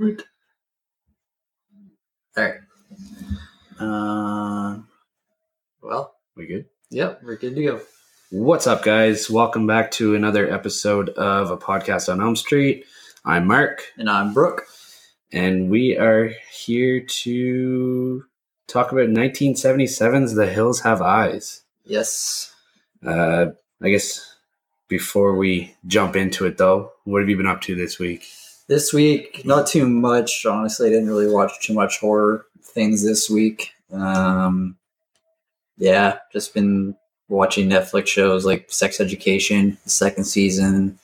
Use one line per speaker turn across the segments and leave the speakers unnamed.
All right. Uh, well,
We good?
yep, we're good to go.
What's up, guys? Welcome back to another episode of a podcast on Elm Street. I'm Mark,
And I'm Brooke.
and we are here to talk about 1977's The Hills Have Eyes.
Yes.
Uh, I guess before we jump into it, though, what have you been up to this week?
This week, not too much. Honestly, I didn't really watch too much horror things this week. Um, yeah, just been watching Netflix shows like Sex Education, the second season.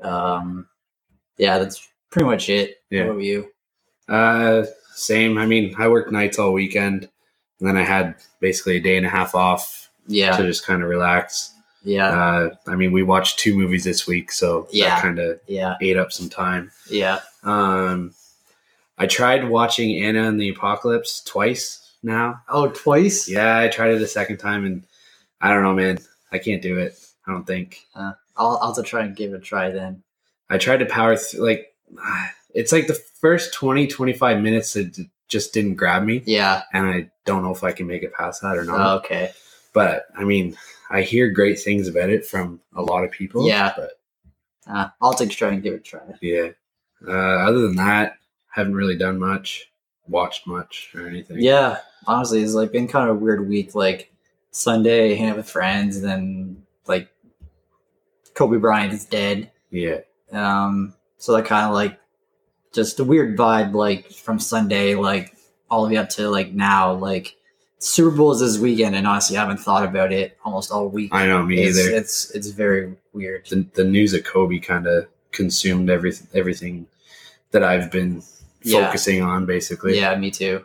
Um, yeah, that's pretty much it.
Yeah.
What about you?
Uh, same. I mean, I worked nights all weekend, and then I had basically a day and a half off
Yeah,
to just kind of relax.
Yeah,
Uh, I mean, we watched two movies this week, so
Yeah.
that kind of
yeah,
ate up some time.
yeah.
Um, I tried watching Anna and the Apocalypse twice now.
Oh, twice?
Yeah, I tried it a second time, and I don't know, man. I can't do it. I don't think.
I'll, I'll have to try and give it a try then.
I tried to power through, like, it's like the first 20, 25 minutes that just didn't grab me,
Yeah.
and I don't know if I can make it past that or not.
Oh, okay.
But, I mean, I hear great things about it from a lot of people.
Yeah.
But,
Uh, I'll take a try and give it a try.
yeah. Uh, other than that, haven't really done much, watched much or anything.
Yeah, honestly, it's like been kind of a weird week. Like Sunday, hang out with friends, and then like Kobe Bryant is dead.
Yeah.
Um, so that kind of like just a weird vibe. Like from Sunday, like all the way up to like now, like Super Bowl is this weekend, and honestly, I haven't thought about it almost all week.
I know, me
it's,
either.
It's it's very weird.
the, the news of Kobe kind of consumed everything everything that I've been
Yeah.
focusing on basically.
Yeah, me too.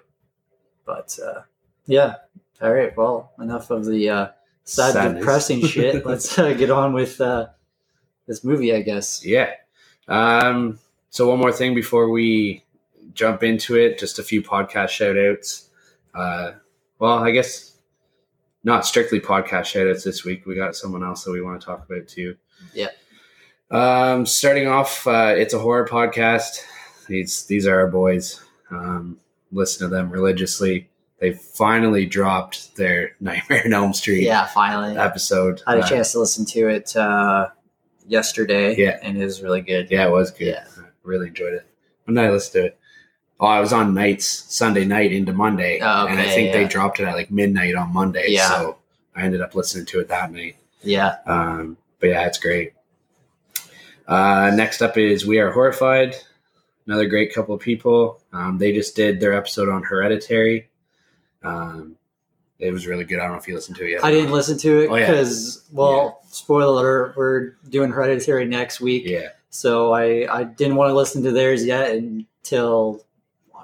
But uh, yeah, all right. Well, enough of the uh, sad,
Sadness.
depressing shit. Let's uh, get on with uh, this movie, I guess.
Yeah. Um so one more thing before we jump into it, just a few podcast shout outs. Uh well, I guess not strictly podcast shout outs this week. We got someone else that we want to talk about too.
Yeah.
Um starting off, uh it's a horror podcast. These these are our boys. Um listen to them religiously. They finally dropped their Nightmare on Elm Street
Yeah, finally,
episode.
I had a
Uh,
chance to listen to it uh, yesterday.
Yeah.
and it was really good.
Yeah, it was good.
Yeah.
I really enjoyed it. When did I listen to it? Oh, I was on nights, Sunday night into Monday.
Oh,
and I
okay,
think they dropped it at like midnight on Monday.
Yeah.
So I ended up listening to it that night.
Yeah,
Um, but yeah, it's great. Uh, next up is We Are Horrified. Another great couple of people. Um, they just did their episode on Hereditary. Um, it was really good. I don't know if you listened to it yet.
I didn't listen to it
Oh, yeah.
because, well, spoiler alert, we're doing Hereditary next week.
Yeah.
So I, I didn't want to listen to theirs yet until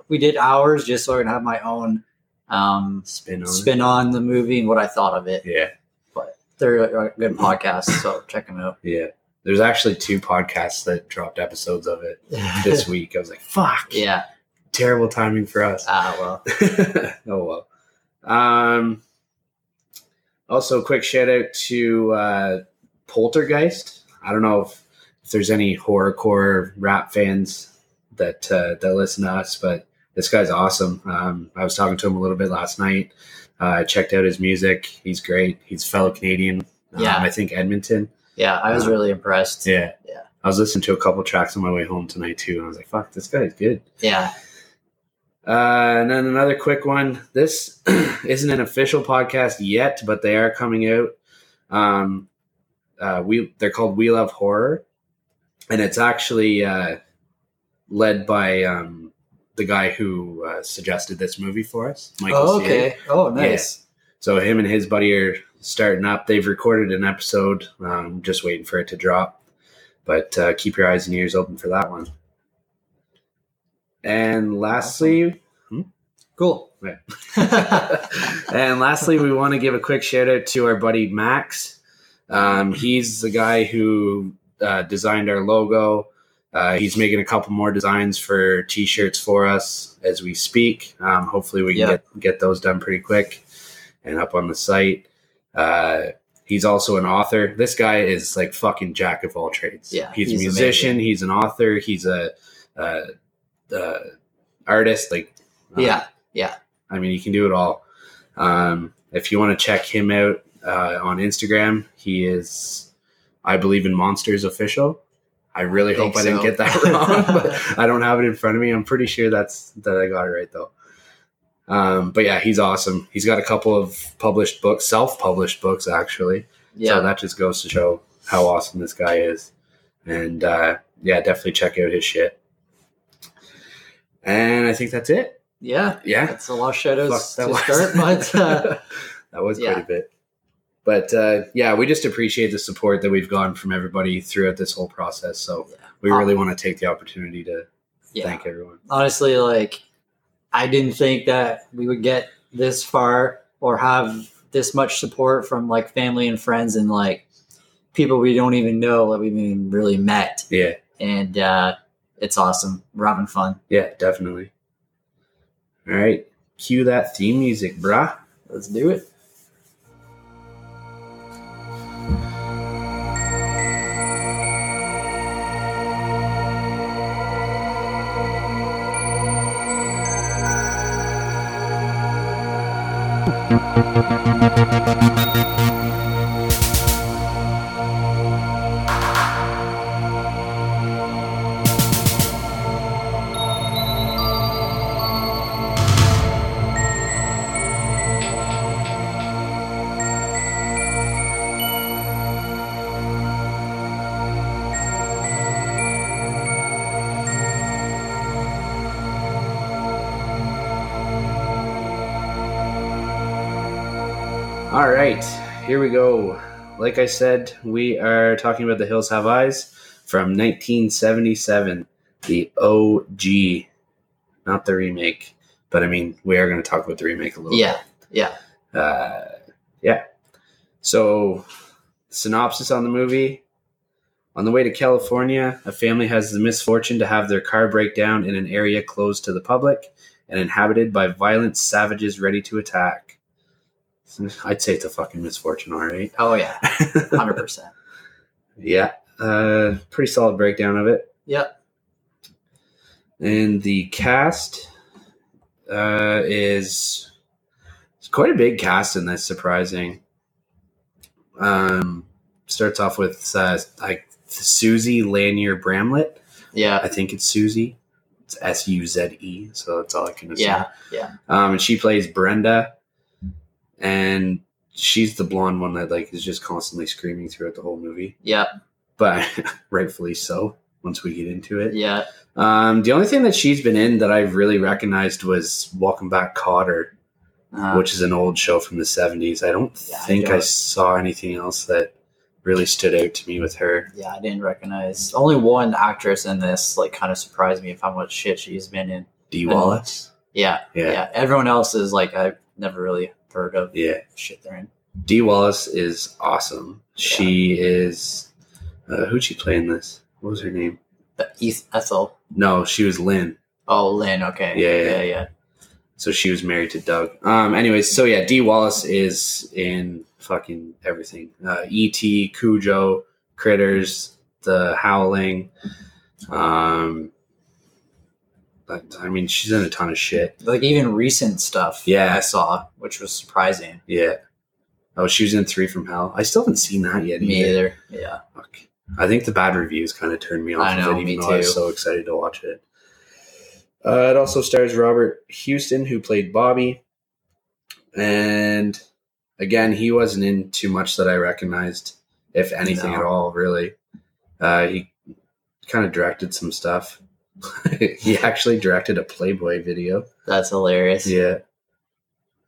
we did ours, just so I can have my own um,
Spin on
spin on the movie and what I thought of it.
Yeah, but
They're a good podcast, so check them out.
Yeah. There's actually two podcasts that dropped episodes of it this week. I was like, fuck.
yeah.
Terrible timing for us.
Ah, well.
oh well. Um also quick shout out to uh Poltergeist. I don't know if, if there's any horrorcore rap fans that uh, that listen to us, but this guy's awesome. Um, I was talking to him a little bit last night. Uh, I checked out his music. He's great. He's fellow Canadian. Um,
Yeah.
I think Edmonton.
Yeah, I was
Uh,
really impressed.
Yeah.
Yeah.
I was listening to a couple tracks on my way home tonight too, and I was like, "Fuck, this guy's good."
Yeah.
Uh, and then another quick one. This isn't an official podcast yet, but they are coming out. Um, uh, we they're called We Love Horror, and it's actually uh, led by um, the guy who uh, suggested this movie for us, Michael.
Oh, okay. Oh, nice.
So him and his buddy are starting up. They've recorded an episode. Um, just waiting for it to drop. But uh, keep your eyes and ears open for that one. And lastly,
Cool.
and lastly, we want to give a quick shout out to our buddy Max. Um, he's the guy who uh, designed our logo. Uh, he's making a couple more designs for t-shirts for us as we speak. Um, hopefully, we can
Yeah.
get get those done pretty quick and up on the site. Uh, he's also an author. This guy is like fucking jack of all trades.
Yeah,
he's,
he's
a musician. He's an author. He's a, a uh, artist. Like, uh,
yeah, yeah,
I mean, he can do it all. Um, if you want to check him out uh, on Instagram, he is, I believe, in Monsters Official. I really
Think
hope I didn't
so.
get that wrong, but I don't have it in front of me. I'm pretty sure that's that I got it right though. Um, but yeah, he's awesome. He's got a couple of published books, self-published books actually.
yeah.
So that just goes to show how awesome this guy is. And uh, yeah, definitely check out his shit. And I think that's it.
yeah.
Yeah.
That's a lot of shadows
Fuck,
to start, but uh,
that was
yeah.
quite a bit. But uh, yeah, we just appreciate the support that we've gotten from everybody throughout this whole process. So
Yeah.
we
Um,
really want to take the opportunity to
yeah.
thank everyone.
honestly, like I didn't think that we would get this far or have this much support from like family and friends and like people we don't even know that we've even really met.
Yeah,
And uh, it's awesome. We're having fun.
yeah, definitely. All right, cue that theme music, brah.
Let's do it.
All here we go. Like I said, we are talking about The Hills Have Eyes from 1977, the OG, not the remake. But I mean, we are going to talk about the remake a little
Yeah. Yeah.
Uh, yeah. So, synopsis on the movie. On the way to California, a family has the misfortune to have their car break down in an area closed to the public and inhabited by violent savages ready to attack. I'd say it's a fucking misfortune, all right.
Oh yeah. Hundred percent.
Yeah, uh, pretty solid breakdown of it.
Yep.
And the cast uh, is it's quite a big cast in this. Surprising. Um, starts off with uh, like Susie Lanier Bramlett.
Yeah.
I think it's Susie. It's S U Z E. So that's all I can assume.
Yeah. Yeah.
Um, and she plays Brenda, and she's the blonde one that like is just constantly screaming throughout the whole movie
Yeah.
but rightfully so once we get into it.
Yeah.
Um, the only thing that she's been in that I've really recognized was Welcome Back Kotter,
Uh,
which is an old show from the 70s. I don't
Yeah,
think I,
don't-
saw anything else that really stood out to me with her.
yeah, I didn't recognize only one actress in this. Like, kind of surprised me of how much shit she's been in.
Dee
I know.
Wallace.
Yeah,
Yeah.
yeah. Everyone else is like I've never really heard of.
Yeah.
shit they're in.
Dee Wallace is awesome. She is. Uh, who'd she play in this? What was her name?
Eth- Ethel.
No, she was Lynn.
Oh, Lynn. Okay.
Yeah, yeah.
yeah, yeah.
So she was married to Doug. Um, anyways, so yeah, Dee Wallace is in fucking everything. Uh, E.T., Cujo, Critters, The Howling. Um, but, I mean, she's in a ton of shit.
Like even recent stuff.
Yeah.
I saw, which was surprising.
Yeah. Oh, she was in Three from Hell. I still haven't seen that yet.
Me
either.
either. Yeah.
Fuck. I think the bad reviews kind of turned me off
I know,
of it,
me
though I was
too.
so excited to watch it. Uh, it also stars Robert Houston, who played Bobby. And again, he wasn't in too much that I recognized, if anything
No.
at all, really. Uh, he kind of directed some stuff. he actually directed a Playboy video.
That's hilarious.
Yeah.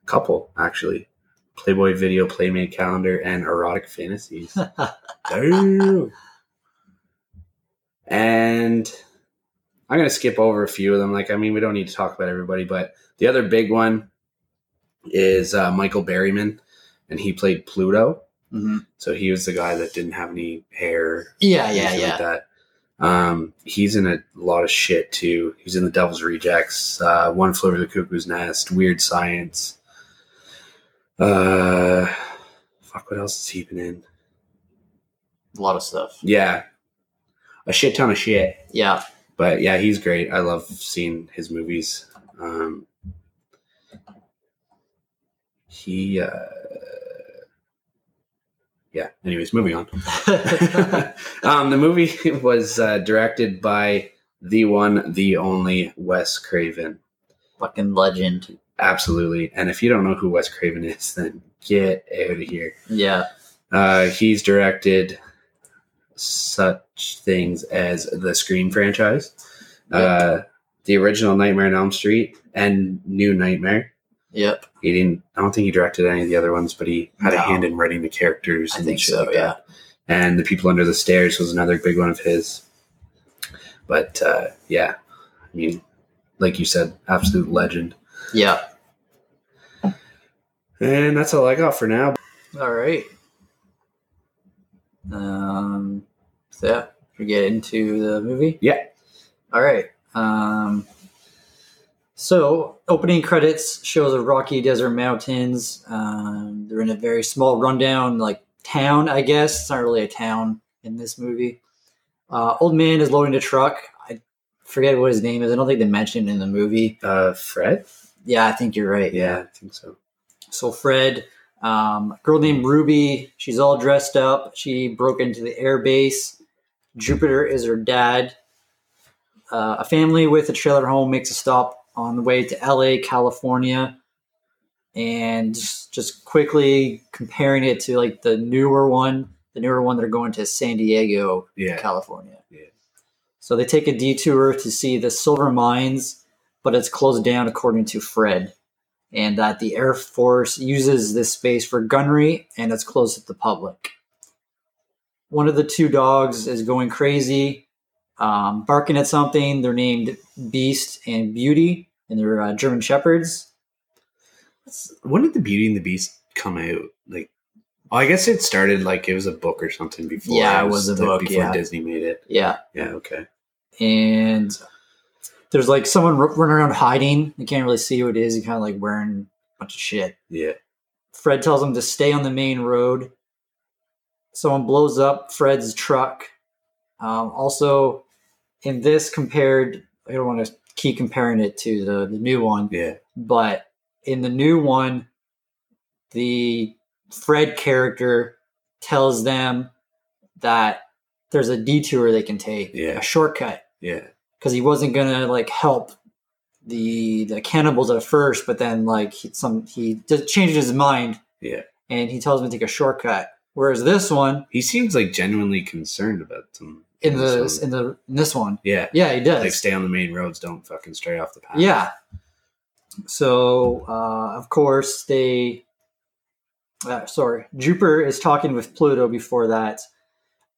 Couple, actually. Playboy video, Playmate calendar, and erotic fantasies. Damn. And I'm going to skip over a few of them. Like, I mean, we don't need to talk about everybody, but the other big one is uh, Michael Berryman, and he played Pluto.
Mhm.
So he was the guy that didn't have any hair.
Yeah, yeah, yeah.
Like that. Um, he's in a lot of shit too. He's in the Devil's Rejects, uh, One Flew Over the Cuckoo's Nest, Weird Science. Uh, fuck, what else has he been in?
A lot of stuff.
Yeah, a shit ton of shit.
Yeah.
but yeah, he's great. I love seeing his movies. Um, he, uh, yeah. Anyways, moving on. um, the movie was uh, directed by the one, the only Wes Craven.
Fucking legend.
Absolutely. And if you don't know who Wes Craven is, then get out of here.
Yeah.
Uh, he's directed such things as the Scream franchise, uh, the original Nightmare on Elm Street, and New Nightmare.
Yep.
He didn't. I don't think he directed any of the other ones, but he had a hand in writing the characters.
I
and
think so.
like
Yeah.
that. And the People Under the Stairs was another big one of his. But uh, yeah, I mean, like you said, absolute legend.
Yeah.
And that's all I got for now.
All right. Um. So yeah, we get into the movie.
Yeah.
All right. Um. So opening credits shows the Rocky Desert Mountains. Um, they're in a very small rundown like town. I guess it's not really a town in this movie. Uh, old man is loading a truck. I forget what his name is. I don't think they mentioned it in the movie.
Uh, Fred?
Yeah, I think you're right.
Yeah, I think so.
So Fred, um, a girl named Ruby, she's all dressed up. She broke into the air base. Jupiter is her dad. Uh, a family with a trailer home makes a stop on the way to LA, California, and just quickly comparing it to like the newer one, the newer one they're going to San Diego,
Yeah.
California.
Yeah.
So they take a detour to see the silver mines, but it's closed down according to Fred. And that the Air Force uses this space for gunnery and it's closed to the public. One of the two dogs is going crazy, um, barking at something. They're named Beast and Beauty, and they're uh, German Shepherds.
When did the Beauty and the Beast come out? Like, I guess it started like it was a book or something before.
Yeah, it was a
like,
book,
before
yeah.
Disney made it.
Yeah.
Yeah, okay.
and there's like someone running around hiding. You can't really see who it is. He kind of like wearing a bunch of shit.
Yeah,
Fred tells him to stay on the main road. Someone blows up Fred's truck. Um, also, in this compared, I don't want to keep comparing it to the, the new one,
yeah,
but in the new one, the Fred character tells them that there's a detour they can take,
Yeah.
a shortcut
yeah,
because he wasn't gonna like help the the cannibals at first, but then like he, some he just changed his mind
yeah.
and he tells him to take a shortcut. Whereas this one
He seems like genuinely concerned about them.
In the
this
in the in this one,
yeah,
yeah, he does.
like stay on the main roads, don't fucking stray off the path.
Yeah. So uh, of course they. Uh, sorry, Jupiter is talking with Pluto before that.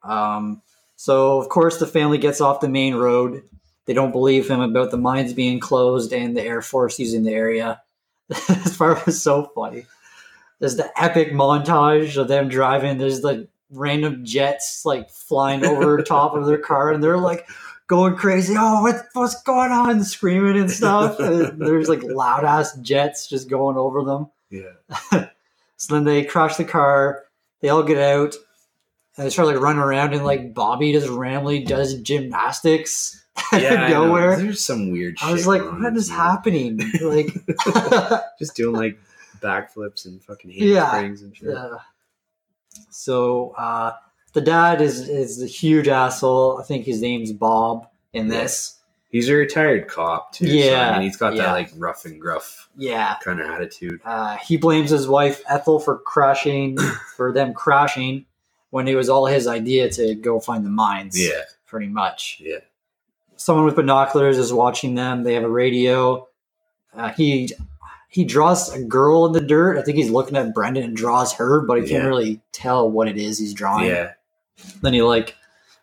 Um, so of course the family gets off the main road. They don't believe him about the mines being closed and the Air Force using the area. this part was so funny. There's the epic montage of them driving. There's like random jets like flying over top of their car, and they're like going crazy. Oh, what, what's going on? Screaming and stuff. And there's like loud ass jets just going over them.
yeah,
So then they crash the car. They all get out and they start like running around and like Bobby just randomly does gymnastics
yeah.
of
I know.
nowhere.
There's some weird.
I was like,
what is on
what
in
is
this movie.
happening? Like,
Just doing like backflips and fucking
Yeah.
handsprings and shit.
uh, so uh, the dad is is a huge asshole. I think his name's Bob in this.
He's a retired cop too. so,
Yeah,
I mean, he's got
yeah.
that like rough and gruff
Yeah.
kind of attitude.
Uh, he blames his wife Ethel for crashing, for them crashing, when it was all his idea to go find the mines.
Yeah,
pretty much.
yeah,
Someone with binoculars is watching them. They have a radio. Uh, he he draws a girl in the dirt. I think he's looking at Brendan and draws her, but he can't really tell what it is he's drawing.
yeah.
Then he like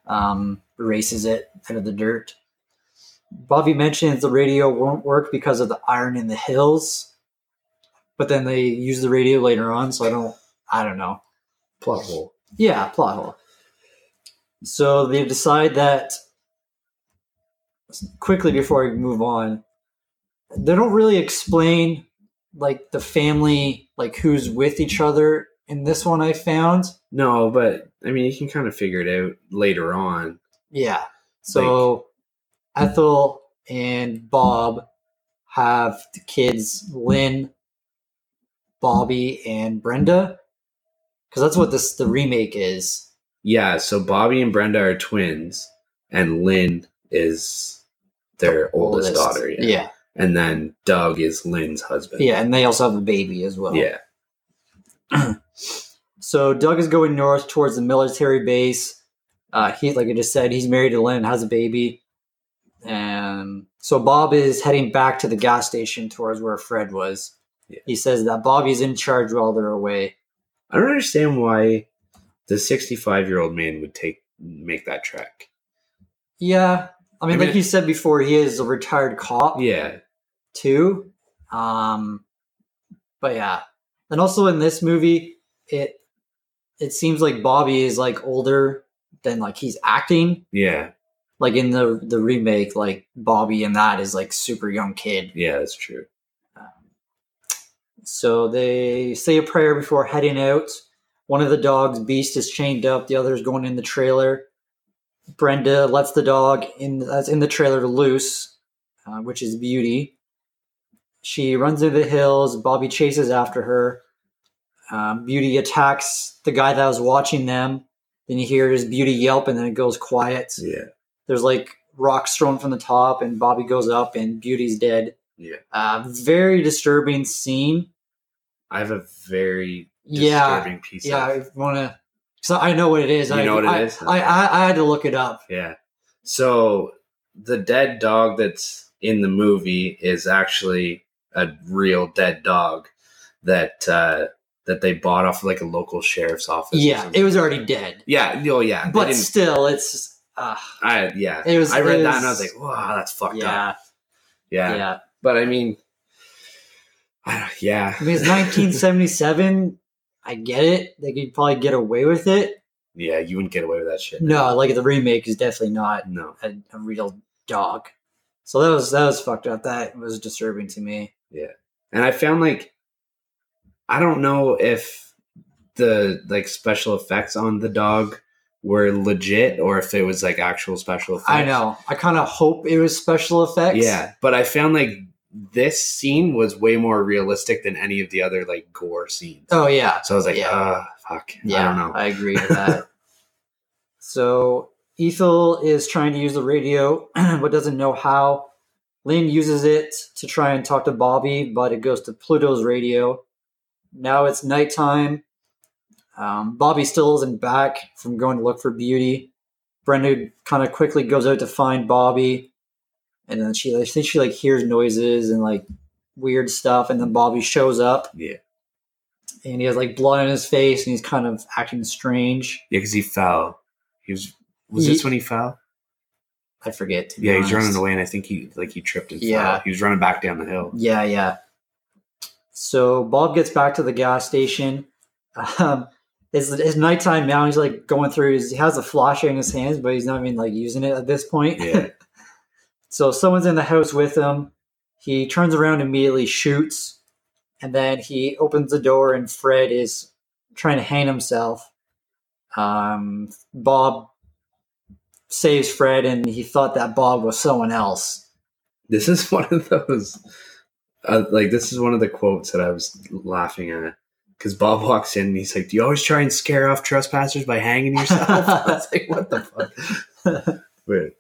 um, erases it out of the dirt. Bobby mentions the radio won't work because of the iron in the hills, but then they use the radio later on. So I don't, I don't know.
Plot hole.
Yeah, plot hole. So they decide that quickly before we move on. They don't really explain like the family, like who's with each other in this one. I found,
No, but I mean, you can kind of figure it out later on.
yeah. So Ethel and Bob have the kids Lynn, Bobby, and Brenda. Because that's what this the remake is.
Yeah, so Bobby and Brenda are twins, and Lynn is their oldest, daughter. Yeah.
yeah.
And then Doug is Lynn's husband.
Yeah, and they also have a baby as well.
Yeah.
So Doug is going north towards the military base. Uh, he, like I just said, he's married to Lynn, has a baby, and so Bob is heading back to the gas station towards where Fred was.
Yeah.
He says that Bobby's in charge while they're away.
I don't understand why the 65 year old man would take make that trek.
Yeah, I mean,
I mean-
like you said before, he is a retired cop
Yeah.
Too. Um, but yeah, and also in this movie, it it seems like Bobby is like older than like he's acting.
Yeah.
like in the the remake, like Bobby and that is like super young kid.
Yeah, that's true.
So they say a prayer before heading out. One of the dogs, Beast, is chained up. The other is going in the trailer. Brenda lets the dog in that's in the trailer loose, uh, which is Beauty. She runs into the hills. Bobby chases after her. Um, Beauty attacks the guy that was watching them. Then you hear his Beauty yelp, and then it goes quiet.
Yeah.
there's like rocks thrown from the top and bobby goes up and beauty's dead
Yeah.
uh, very disturbing scene
I have a very
yeah
disturbing piece
yeah
of
i want to so i know what it is
You
I,
know what it
I,
is?
I, I, I had to look it up
Yeah. So the dead dog that's in the movie is actually a real dead dog that uh, that they bought off like a local sheriff's office.
yeah it was already dead
Yeah. Oh, yeah.
but still it's uh,
I yeah.
It was-
I read
it
that and I
was-
was like, wow, that's fucked up.
yeah,
Yeah.
yeah
But I mean, I don't- yeah.
i mean it's 1977 i get it they could probably get away with it
Yeah, you wouldn't get away with that shit.
no like the remake is definitely not
No.
a, a real dog so that was that was fucked up that was disturbing to me
And I found like I don't know if the like special effects on the dog were legit or if it was like actual special effects.
I know. I kind of hope it was special effects.
Yeah, but I found like this scene was way more realistic than any of the other like gore scenes.
Oh yeah.
So I was like,
Yeah.
uh fuck.
Yeah.
I don't know.
I agree with that. so Ethel is trying to use the radio, but doesn't know how. Lynn uses it to try and talk to Bobby, but it goes to Pluto's radio. Now it's nighttime. Um, Bobby still isn't back from going to look for Beauty. Brenda kind of quickly goes out to find Bobby, and then she, I think she like hears noises and like weird stuff, and then Bobby shows up.
Yeah.
and he has like blood on his face and he's kind of acting strange.
Yeah, because he fell. He was was
Ye-
this when he fell?
I forget.
Yeah, he's running away and I think he like he tripped and
Yeah.
fell. He was running back down the hill.
Yeah, yeah. So Bob gets back to the gas station. Um, it's, it's nighttime now. He's like going through. His, he has a flashlight in his hands, but he's not even like using it at this point.
Yeah.
so someone's in the house with him. He turns around immediately, shoots, and then he opens the door, and Fred is trying to hang himself. Um, Bob saves Fred, and he thought that Bob was someone else.
This is one of those, uh, like, this is one of the quotes that I was laughing at. Because Bob walks in and he's like, Do you always try and scare off trespassers by hanging yourself? I was like, What the fuck? Wait.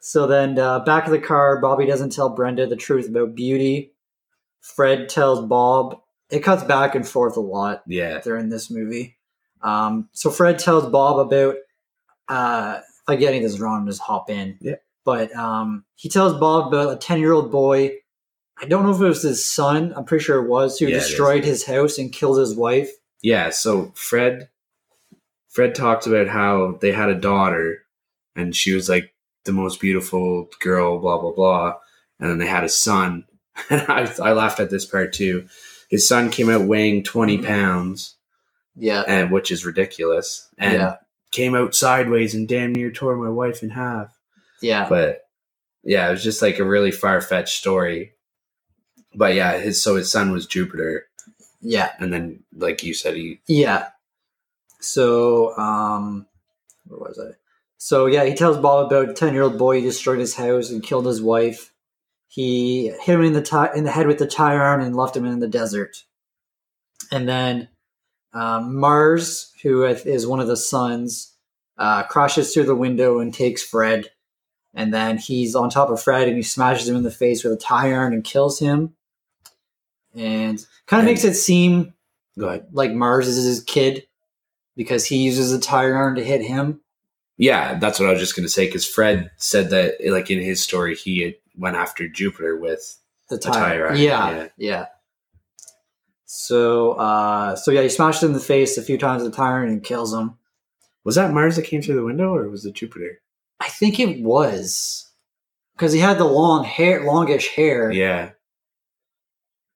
So then, uh, back of the car, Bobby doesn't tell Brenda the truth about Beauty. Fred tells Bob. It cuts back and forth a lot
Yeah.
during this movie. Um, so Fred tells Bob about. Uh, I get any this wrong, just hop in.
Yeah.
But um, he tells Bob about a ten-year-old boy. I don't know if it was his son. I'm pretty sure it was who
Yeah,
destroyed his house and killed his wife.
Yeah. So Fred, Fred talks about how they had a daughter and she was like the most beautiful girl, blah, blah, blah. And then they had a son. And I, I laughed at this part too. His son came out weighing 20 pounds.
Yeah.
and which is ridiculous. And
Yeah.
Came out sideways and damn near tore my wife in half.
Yeah.
But yeah, it was just like a really far fetched story. But yeah, his so his son was Jupiter,
Yeah.
and then like you said, he
Yeah. So, um, where was I? So yeah, he tells Bob about a ten year old boy who destroyed his house and killed his wife. He hit him in the ti- in the head with the tire iron and left him in the desert. And then um, Mars, who is one of the sons, uh, crashes through the window and takes Fred. And then he's on top of Fred and he smashes him in the face with a tire iron and kills him. And kind of makes it seem like Mars is his kid because he uses a tire iron to hit him.
Yeah, that's what I was just going to say because Fred said that, like in his story, he went after Jupiter with.
The
tire
tire,
iron,
yeah,
yeah.
yeah, So, uh, so yeah, he smashed him in the face a few times with the tire and kills him.
Was that Mars that came through the window, or was it Jupiter?
I think it was because he had the long hair, longish hair.
Yeah.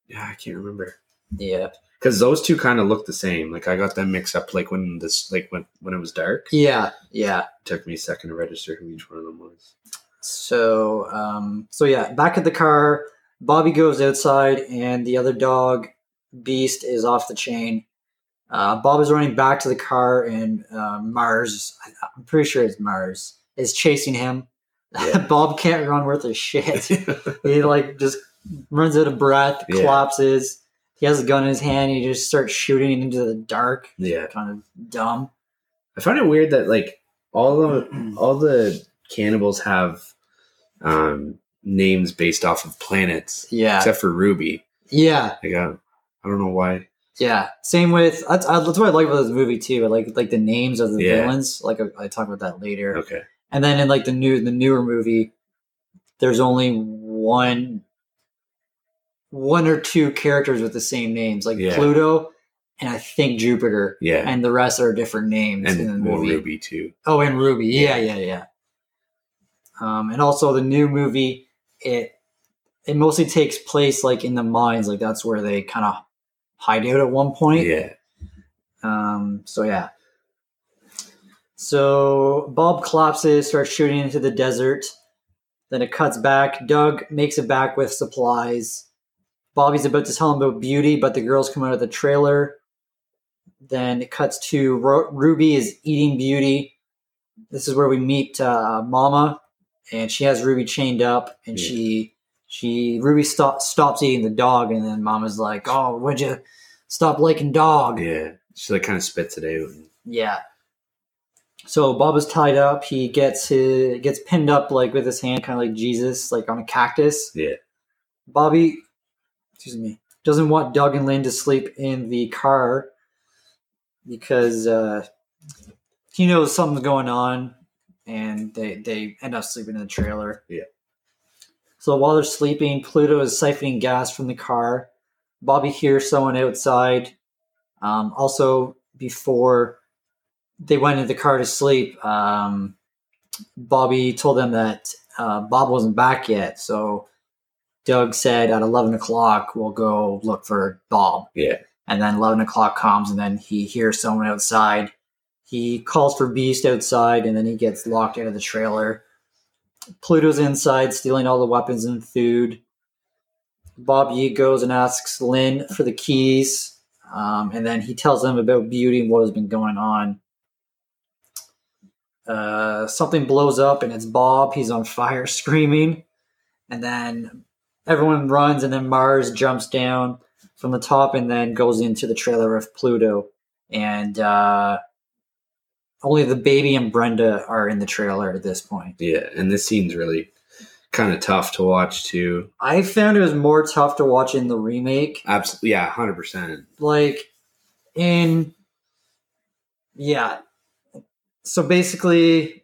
Yeah, I can't remember
yeah,
because those two kind of look the same. Like I got them mixed up. Like when this, like when when it was dark,
yeah, yeah.
took me a second to register who each one of them was.
So, um, so yeah, back at the car, Bobby goes outside, and the other dog, Beast, is off the chain. Uh, Bob is running back to the car, and uh, Mars, I'm pretty sure it's Mars, is chasing him.
Yeah.
Bob can't run worth a shit. he like just runs out of breath,
Yeah.
collapses. He has a gun in his hand. He just starts shooting into the dark.
yeah,
Kind of dumb.
I find it weird that like all the all the cannibals have um names based off of planets,
Yeah,
except for Ruby.
yeah.
I, I don't know why.
Yeah, same with that's, I- that's what I like about this movie too. I like like the names of the
Yeah.
villains. Like I, I talk about that later.
Okay.
And then in like the new the newer movie, there's only one one or two characters with the same names, like
Yeah.
Pluto and I think Jupiter,
Yeah.
and the rest are different names in the
and
movie.
Ruby too.
Oh, and Ruby, yeah, yeah, yeah. Um, and also the new movie, it it mostly takes place like in the mines, like that's where they kind of hide out at one point.
Yeah.
Um, so yeah. So Bob collapses, starts shooting into the desert. Then it cuts back. Doug makes it back with supplies. Bobby's about to tell him about Beauty, but the girls come out of the trailer. Then it cuts to Ro- Ruby is eating Beauty. This is where we meet uh, Mama, and she has Ruby chained up, and
Yeah.
she she Ruby stop, stops eating the dog, and then Mama's like, "Oh, would you stop liking dog?"
Yeah. She like kind of spits it out.
Yeah. So Bob is tied up. He gets his gets pinned up like with his hand, kind of like Jesus, like on a cactus.
Yeah.
Bobby, excuse me, doesn't want Doug and Lynn to sleep in the car because uh, he knows something's going on, and they they end up sleeping in the trailer.
Yeah.
So while they're sleeping, Pluto is siphoning gas from the car. Bobby hears someone outside. Um, also, before they went into the car to sleep, um, Bobby told them that uh, Bob wasn't back yet. So Doug said at 11 o'clock, we'll go look for Bob.
Yeah.
And then 11 o'clock comes, and then he hears someone outside. He calls for Beast outside, and then he gets locked out of the trailer. Pluto's inside, stealing all the weapons and food. Bobby goes and asks Lynn for the keys, um, and then he tells them about Beauty and what has been going on. Uh, something blows up, and it's Bob. He's on fire, screaming, and then everyone runs, and then Mars jumps down from the top, and then goes into the trailer of Pluto, and uh, only the baby and Brenda are in the trailer at this point.
Yeah. And this scene's really kind of tough to watch too.
I found it was more tough to watch in the remake.
Absolutely. Yeah. Hundred percent.
like in yeah so basically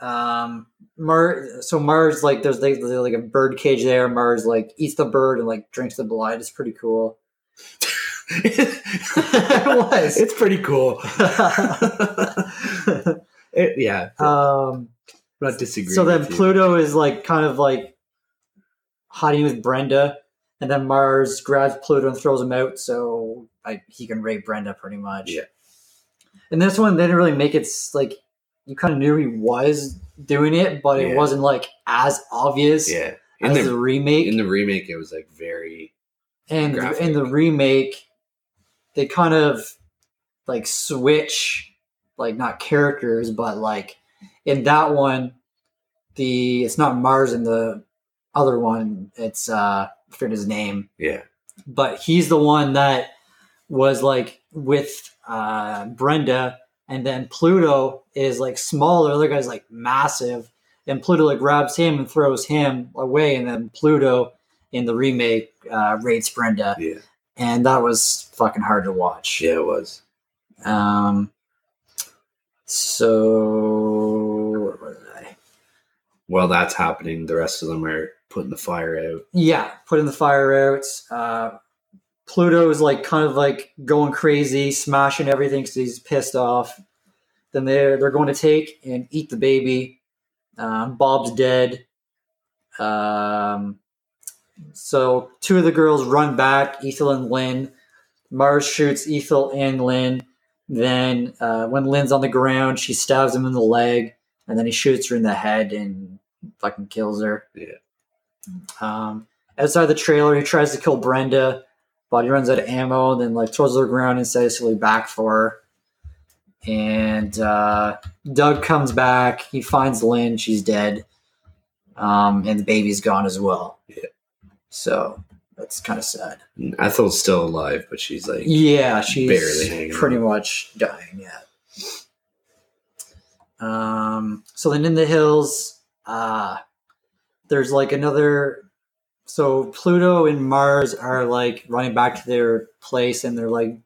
um Mar so Mars like there's like, there's like a bird cage there. Mars like eats the bird and like drinks the blood. It's pretty cool.
It
was.
It's pretty cool. It- yeah.
um
not disagreeing.
so then. Pluto is like kind of like hiding with Brenda and then Mars grabs Pluto and throws him out so like he can rape Brenda pretty much.
Yeah.
And this one they didn't really make it like you kind of knew he was doing it, but it wasn't like as obvious
Yeah. In
as
the,
the remake.
in the remake, it was like very.
and in the remake, they kind of like switch, like not characters, but like in that one, the it's not Mars in the other one. It's uh, I forget his name,
Yeah.
but he's the one that was like with uh, Brenda, and then Pluto is like smaller. The other guy's like massive, and Pluto like grabs him and throws him away, and then Pluto in the remake uh, rapes Brenda,
Yeah.
And that was fucking hard to watch.
Yeah, it was.
Um. So where was I?
While that's happening, the rest of them are putting the fire out.
Yeah, putting the fire out. Uh, Pluto is like kind of like going crazy, smashing everything because he's pissed off. Then they're they're going to take and eat the baby. Um, Bob's dead. Um, so two of the girls run back, Ethel and Lynn. Mars shoots Ethel and Lynn. Then uh, when Lynn's on the ground, she stabs him in the leg, and then he shoots her in the head and fucking kills her.
Yeah.
Um, outside the trailer, he tries to kill Brenda, but he runs out of ammo, and then like throws her to the ground and says he'll be back for her. And uh, Doug comes back. He finds Lynn. She's dead. Um, and the baby's gone as well.
Yeah.
So that's kind of sad.
Ethel's still alive, but she's like,
Yeah, she's
Barely
pretty
on.
much dying. Yeah. Um. So then in the hills, uh, there's like another. So Pluto and Mars are like running back to their place, and they're like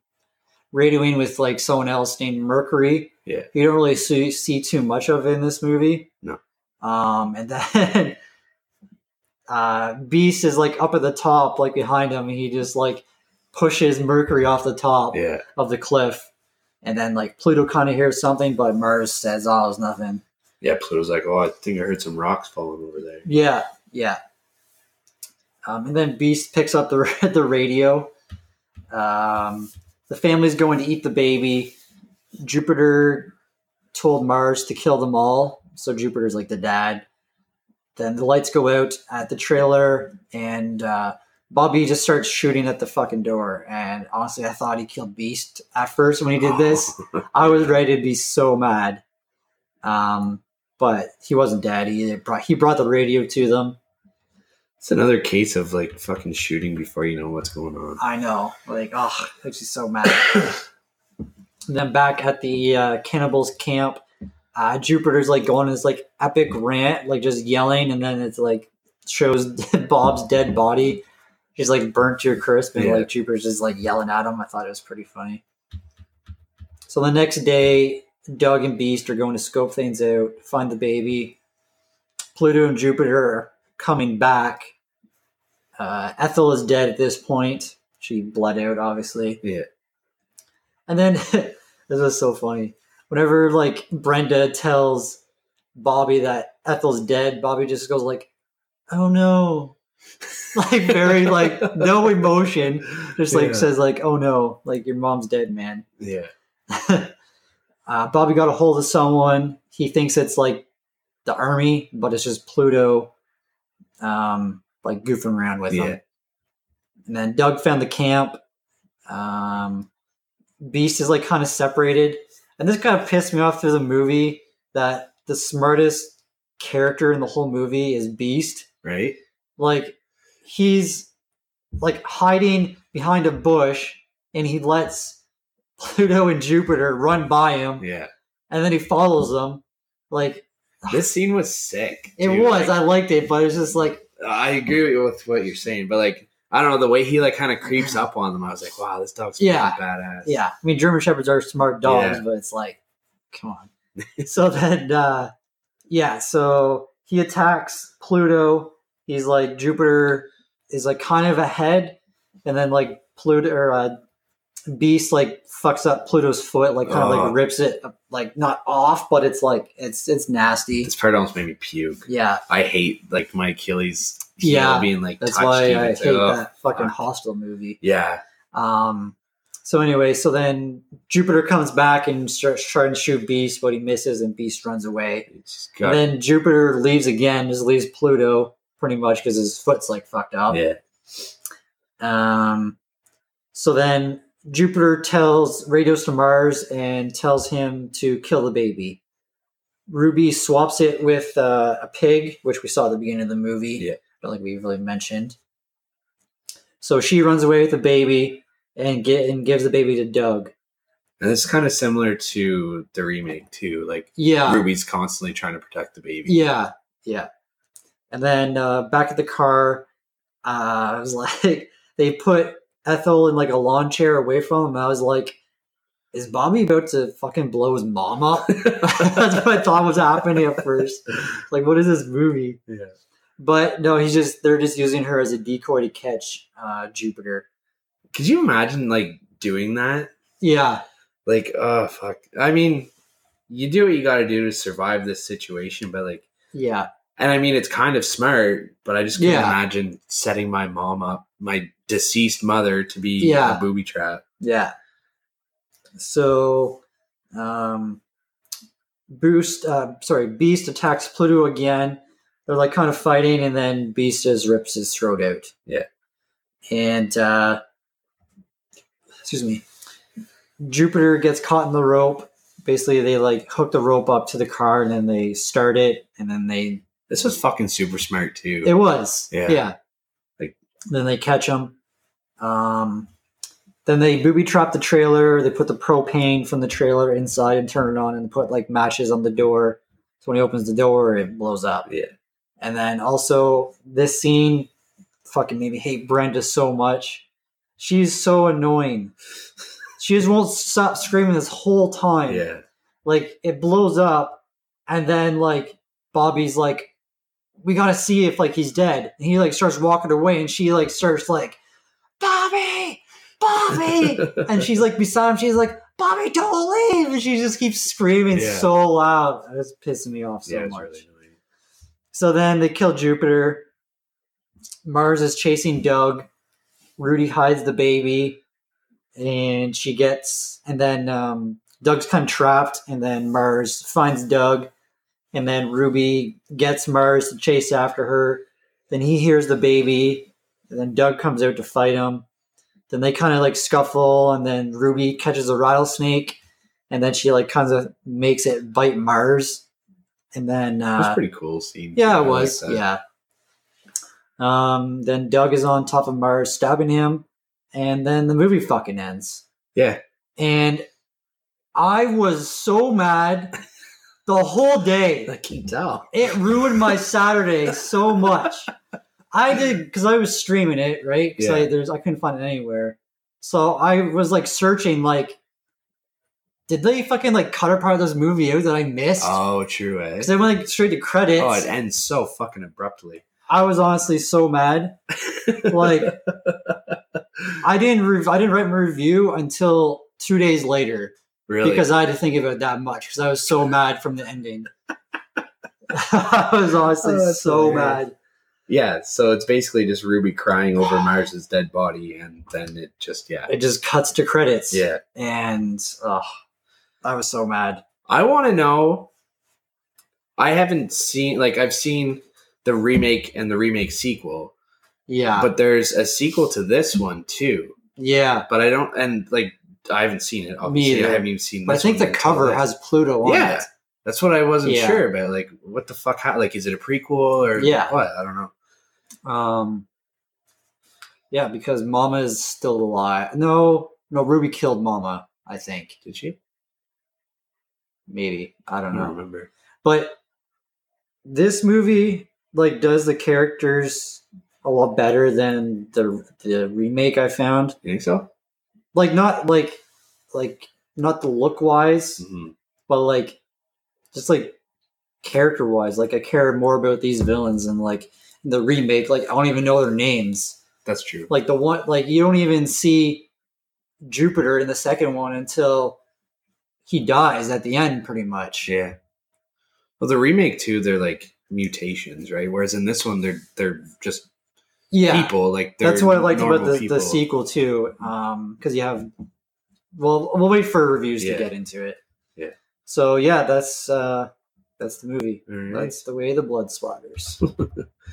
radioing with like someone else named Mercury.
Yeah.
You don't really see, see too much of in this movie.
No.
Um, and then uh, Beast is like up at the top, like behind him, and he just like pushes Mercury off the top
yeah,
of the cliff. And then like Pluto kind of hears something, but Mars says, "Oh, it's nothing."
yeah. Pluto's like, oh, I think I heard some rocks falling over there.
Yeah, yeah. Um, and then Beast picks up the the radio. Um, the family's going to eat the baby. Jupiter told Mars to kill them all, so Jupiter's like the dad. Then the lights go out at the trailer, and uh, Bobby just starts shooting at the fucking door. And honestly, I thought he killed Beast at first when he did this. I was ready to be so mad. Um, but he wasn't dead. He brought he brought the radio to them.
It's another case of like fucking shooting before you know what's going on.
I know, like, oh, makes you so mad. and then back at the uh, cannibals camp, uh, Jupiter's like going this like epic rant, like just yelling, and then it's like shows Bob's dead body. He's like burnt to a crisp, and
Yeah.
like Jupiter's just like yelling at him. I thought it was pretty funny. So the next day, Doug and Beast are going to scope things out, find the baby. Pluto and Jupiter are coming back. Uh, Ethel is dead at this point. She bled out, obviously.
Yeah.
And then this was so funny. Whenever like Brenda tells Bobby that Ethel's dead, Bobby just goes like, "Oh no," like very like no emotion. Just like
Yeah.
says like, "Oh no," like your mom's dead, man.
Yeah,
uh, Bobby got a hold of someone. He thinks it's like the army, but it's just Pluto, um, like goofing around with
Yeah.
him. And then Doug found the camp. Um, Beast is like kind of separated, and this kind of pissed me off through the movie that the smartest character in the whole movie is Beast.
right.
Like he's like hiding behind a bush, and he lets Pluto and Jupiter run by him,
Yeah,
and then he follows them. Like
this scene was sick.
it was,
Like,
I liked it, but it's just like
I agree with what you're saying, but like I don't know the way he like kind of creeps up on them. I was like, wow, this dog's
Yeah.
badass.
yeah. I mean, German shepherds are smart dogs,
Yeah.
but it's like, come on. so then, uh, yeah, so he attacks Pluto. He's like Jupiter is like kind of ahead, and then like Pluto or uh, Beast like fucks up Pluto's foot, like kind of
Oh.
like rips it like not off, but it's like it's it's nasty.
This part almost made me puke.
Yeah,
I hate like my Achilles
Yeah,
being like
that's why. I hate
ugh,
that fucking
fuck.
Hostel movie.
Yeah,
Um, so anyway, so then Jupiter comes back and starts trying to shoot Beast, but he misses, and Beast runs away.
got,
then Jupiter leaves again, just leaves Pluto pretty much because his foot's like fucked up.
yeah,
Um, so then Jupiter tells radios to Mars and tells him to kill the baby. Ruby swaps it with uh, a pig, which we saw at the beginning of the movie.
Yeah.
I don't think we really mentioned. So she runs away with the baby and get and gives the baby to Doug.
And it's kind of similar to the remake too. Like
Yeah.
Ruby's constantly trying to protect the baby.
Yeah, yeah. And then uh, back at the car, uh, I was like, they put Ethel in like a lawn chair away from him. I was like, is Bobby about to fucking blow his mom up? That's what I thought was happening at first. Like, what is this movie?
yeah.
But no, he's just they're just using her as a decoy to catch uh, Jupiter.
Could you imagine like doing that?
Yeah,
Like, oh fuck. I mean, you do what you got to do to survive this situation, but like,
yeah,
and I mean, it's kind of smart. But I just can't
Yeah.
imagine setting my mom up, my deceased mother, to be
Yeah.
a booby trap.
yeah. So, um, Boost, uh, sorry, Beast attacks Pluto again. They're like kind of fighting, and then Beast just rips his throat out.
Yeah.
And uh, excuse me, Jupiter gets caught in the rope. Basically, they like hook the rope up to the car, and then they start it, and then they
This was fucking super smart too.
It was.
Yeah.
Yeah.
Like-
then they catch him. Um, then they booby trap the trailer. They put the propane from the trailer inside and turn it on and put like matches on the door. So when he opens the door, it blows up.
Yeah.
And then also this scene fucking made me hate Brenda so much. She's so annoying. She just won't stop screaming this whole time
yeah.
like it blows up and then like bobby's like we gotta see if like he's dead and he like starts walking away and she like starts like bobby bobby and she's like beside him she's like bobby don't leave and she just keeps screaming
Yeah.
so loud it's pissing me off so
yeah,
much
really.
So then they kill Jupiter. Mars is chasing Doug. Ruby hides the baby, and she gets. And then um, Doug's kind of trapped, and then Mars finds Doug, and then Ruby gets Mars to chase after her. Then he hears the baby, and then Doug comes out to fight him. Then they kind of like scuffle, and then Ruby catches a rattlesnake, and then she like kind of makes it bite Mars. And then
It
uh,
was pretty cool scene.
yeah, it
like
was.
that.
yeah. Um, then Doug is on top of Mars, stabbing him, and then the movie fucking ends.
Yeah.
And I was so mad the whole day.
I can tell.
It ruined my Saturday so much. I did because I was streaming it, right? Because I there's I couldn't find it anywhere. So I was like searching, like, did they fucking like cut a part of this movie out that I missed?
Oh, true. Eh?
Because I went like straight to credits.
Oh, it ends so fucking abruptly.
I was honestly so mad. Like I didn't rev- I didn't write my review until two days later
really?
because I had to think about that much because I was so mad from the ending. I was honestly
Oh,
so
hilarious.
mad.
yeah. So it's basically just Ruby crying over Mars's dead body, and then it just yeah,
It just cuts to credits.
yeah.
and oh, I was so mad.
I want to know. I haven't seen like I've seen the remake and the remake sequel,
Yeah,
but there's a sequel to this one too.
yeah.
But I don't and like I haven't seen it. Obviously,
either.
I haven't even seen.
But I think the cover has Pluto on it.
Yeah.
it.
That's what I wasn't
Yeah.
sure about. Like, what the fuck? How, like, is it a prequel or
Yeah.
what? I don't know.
Um, yeah, because Mama is still alive. No, no, Ruby killed Mama. I think
Did she?
Maybe I
I
don't
don't
know.
remember.
but this movie like does the characters a lot better than the the remake I found.
You think so?
Like not like like not the look wise,
Mhm.
but like just like character wise. Like I care more about these villains and like the remake. Like I don't even know their names.
That's true.
Like the one like you don't even see Jupiter in the second one until he dies at the end, pretty much.
Yeah. Well, the remake too, they're like mutations, right? Whereas in this one, they're they're just
Yeah,
people. Like they're
that's what I liked about the,
people.
the sequel too, because you have. Well, we'll wait for reviews
Yeah.
to get into it.
Yeah.
So yeah, that's uh, that's the movie.
Right.
That's the way the blood splatters.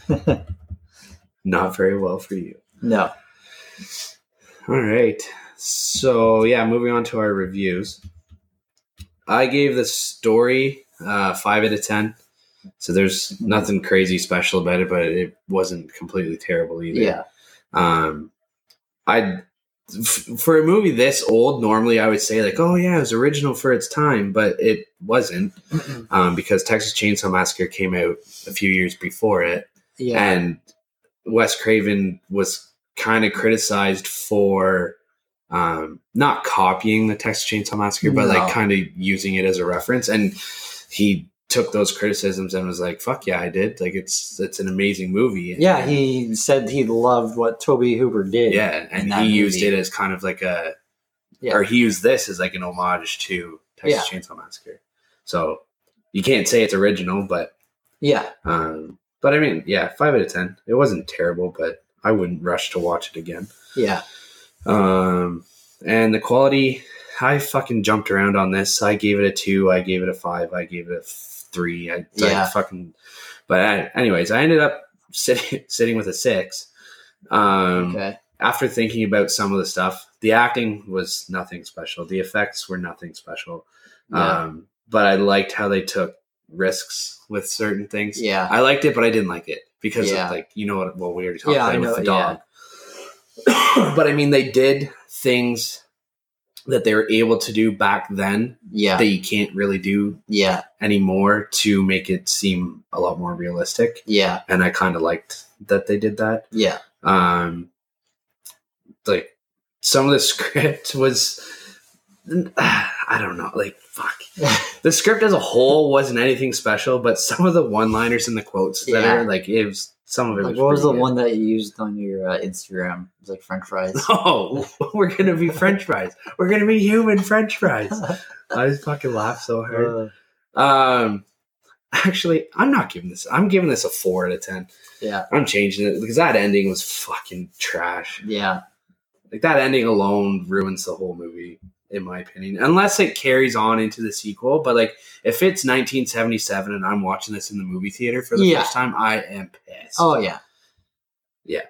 Not very well for you.
no.
All right. So yeah, moving on to our reviews. I gave the story uh, five out of ten. So there's nothing crazy special about it, but it wasn't completely terrible either.
Yeah.
Um, I f- for a movie this old, normally I would say like, oh yeah, it was original for its time, but it wasn't um, because Texas Chainsaw Massacre came out a few years before it,
Yeah.
and Wes Craven was kind of criticized for um, not copying the Texas Chainsaw Massacre, but
No.
like kind of using it as a reference, and he took those criticisms and was like, "Fuck yeah, I did! Like it's it's an amazing movie."
yeah, he said he loved what Tobe Hooper did.
yeah, and he used
movie.
it as kind of like a,
Yeah.
or he used this as like an homage to Texas Chainsaw Massacre. So you can't say it's original, but
Yeah.
um, but I mean, yeah, five out of ten. It wasn't terrible, but I wouldn't rush to watch it again.
Yeah.
Um, and the quality, I fucking jumped around on this. I gave it a two. I gave it a five. I gave it a three. I,
Yeah.
I fucking. But I, anyways, I ended up sitting sitting with a six. Um,
Okay.
after thinking about some of the stuff, the acting was nothing special. The effects were nothing special.
Yeah.
Um, but I liked how they took risks with certain things.
Yeah.
I liked it, but I didn't like it because
Yeah.
of like you know what? Well, we already talked
Yeah,
about with the dog. But I mean, they did things that they were able to do back then
Yeah.
that you can't really do
Yeah.
anymore to make it seem a lot more realistic.
Yeah.
And I kind of liked that they did that.
Yeah.
Um, like some of the script was, I don't know, like fuck. The script as a whole wasn't anything special, but some of the one-liners and the quotes that
Yeah.
are like it was some of it.
Like,
was
what was the
good.
one that you used on your uh, Instagram? It was like French fries.
Oh, we're gonna be French fries. We're gonna be human French fries. I just fucking laughed so hard.
Uh,
Um, actually, I'm not giving this. I'm giving this a four out of ten.
yeah.
I'm changing it because that ending was fucking trash.
Yeah.
Like that ending alone ruins the whole movie, in my opinion. Unless it carries on into the sequel. But like, if it's 1977 and I'm watching this in the movie theater for the
Yeah.
first time, I am pissed.
Oh yeah. Yeah.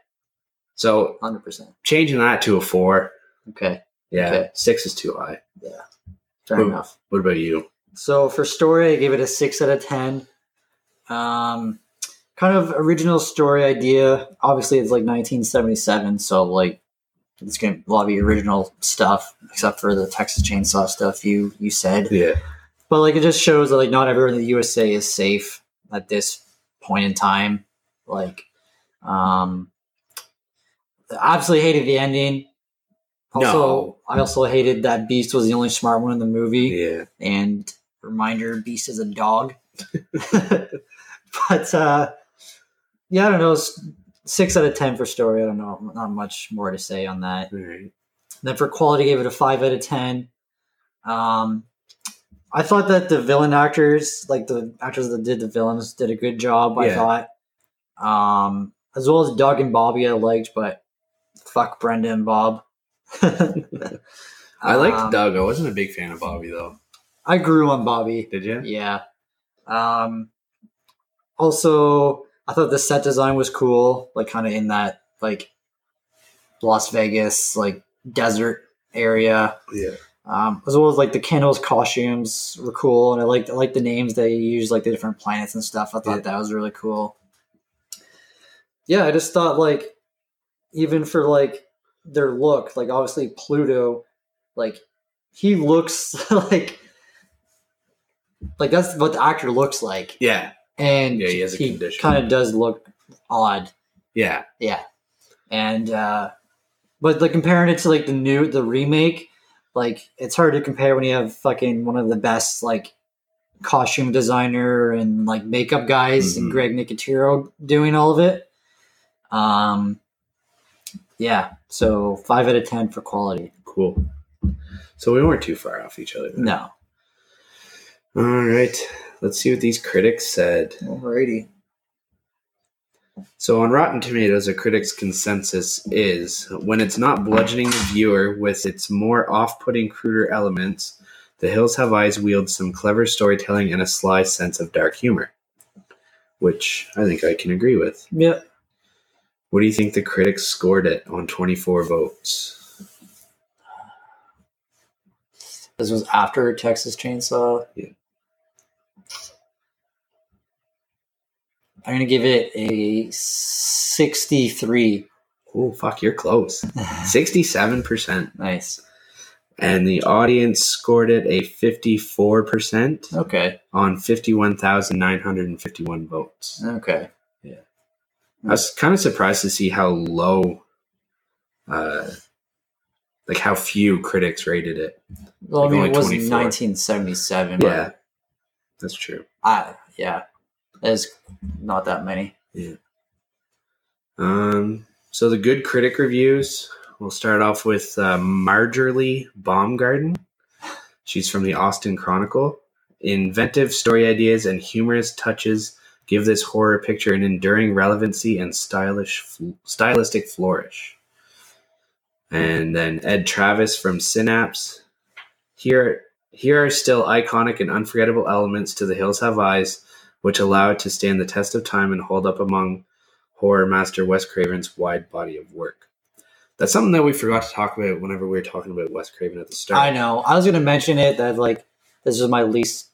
So
Hundred percent.
changing that to a four.
Okay.
Yeah,
Okay.
six is too high.
Yeah, fair
Ooh.
enough.
What about you?
So for story, I gave it a six out of ten. Um, kind of original story idea. Obviously, it's like 1977, so like it's gonna be a lot of the original stuff, except for the Texas Chainsaw stuff you you said.
Yeah.
But like it just shows that like not everyone in the USA is safe at this point in time. Like, um, I absolutely hated the ending. Also,
No.
I also hated that Beast was the only smart one in the movie.
Yeah.
And reminder, Beast is a dog. but uh, yeah, I don't know. Six out of ten for story. I don't know. Not much more to say on that.
Right.
Then for quality, gave it a five out of ten. Um, I thought that the villain actors, like the actors that did the villains, did a good job. I thought, um, as well as Doug and Bobby, I liked, but fuck Brenda and Bob.
I liked
Um,
Doug. I wasn't a big fan of Bobby though.
I grew on Bobby.
Did you?
Yeah. Um, also, I thought the set design was cool, like kind of in that like Las Vegas like desert area.
Yeah.
Um, as well as like the Kendall's costumes were cool, and I liked I liked the names they used, like the different planets and stuff. I thought
Yeah.
that was really cool. Yeah, I just thought like even for like their look, like obviously Pluto, like he looks like like that's what the actor looks like,
Yeah.
And
Yeah, he has a
he
condition.
kind of does look odd.
Yeah.
Yeah. And uh but like comparing it to like the new the remake, like it's hard to compare when you have fucking one of the best like costume designer and like makeup guys
Mhm.
and Greg Nicotero doing all of it. Um yeah, so five out of ten for quality.
Cool. So we weren't too far off each other. then.
No.
All right. Let's see what these critics said.
Alrighty.
So on Rotten Tomatoes, a critic's consensus is when it's not bludgeoning the viewer with its more off-putting, cruder elements, The Hills Have Eyes wields some clever storytelling and a sly sense of dark humor, which I think I can agree with.
Yep.
What do you think the critics scored it on 24 votes?
This was after Texas Chainsaw.
Yeah.
I'm gonna give it a 63.
Oh fuck, you're close. Sixty-seven percent,
nice.
and the audience scored it a fifty-four percent
Okay.
on fifty-one thousand nine hundred and fifty-one votes.
Okay. Yeah.
I was kind of surprised to see how low, uh, like how few critics rated it.
Well,
Like
I mean, it was 1977. but
Yeah, that's true.
I, yeah, there's not that many. Yeah.
Um, so the good critic reviews. We'll start off with uh, Marjorie Baumgarten. She's from the Austin Chronicle. Inventive story ideas and humorous touches give this horror picture an enduring relevancy and stylish, stylistic flourish. And then Ed Travis from Cinapse. Here, here are still iconic and unforgettable elements to The Hills Have Eyes, which allow it to stand the test of time and hold up among horror master Wes Craven's wide body of work. That's something that we forgot to talk about whenever we were talking about Wes Craven at the start.
I know. I was gonna mention it that like this is my least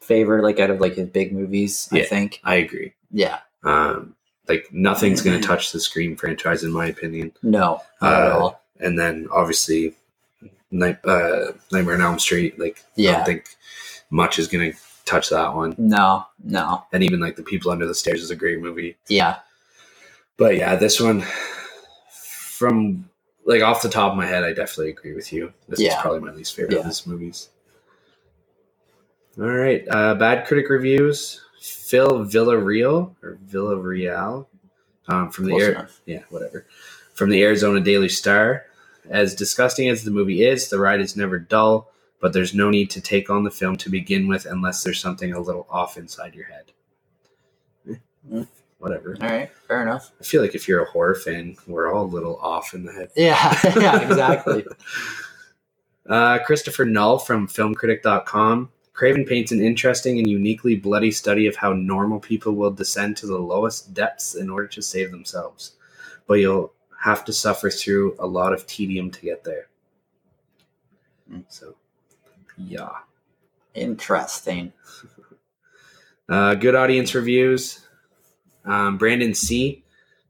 favorite like out of like his big movies. I think.
I agree.
Yeah.
Um, like nothing's going to touch the Scream franchise, in my opinion.
No. Not at
Uh,
all.
And then obviously, Night, uh, Nightmare on Elm Street. Like I
Yeah.
don't think much is going to touch that one.
No. No.
And even like The People Under the Stairs is a great movie.
Yeah.
But yeah, this one, from like off the top of my head, I definitely agree with you. This is probably my least favorite of these movies. All right, uh, bad critic reviews. Phil Villarreal or Villarreal um, from the air, yeah, whatever, from the Arizona Daily Star. As disgusting as the movie is, the ride is never dull, but there's no need to take on the film to begin with unless there's something a little off inside your head.
Mm.
Whatever.
All right. Fair enough.
I feel like if you're a horror fan, we're all a little off in the head.
Yeah. yeah. Exactly.
Uh, Christopher Null from filmcritic.com. Craven paints an interesting and uniquely bloody study of how normal people will descend to the lowest depths in order to save themselves. But you'll have to suffer through a lot of tedium to get there.
Mm.
So, yeah.
Interesting.
Uh, good audience reviews. Um, Brandon C.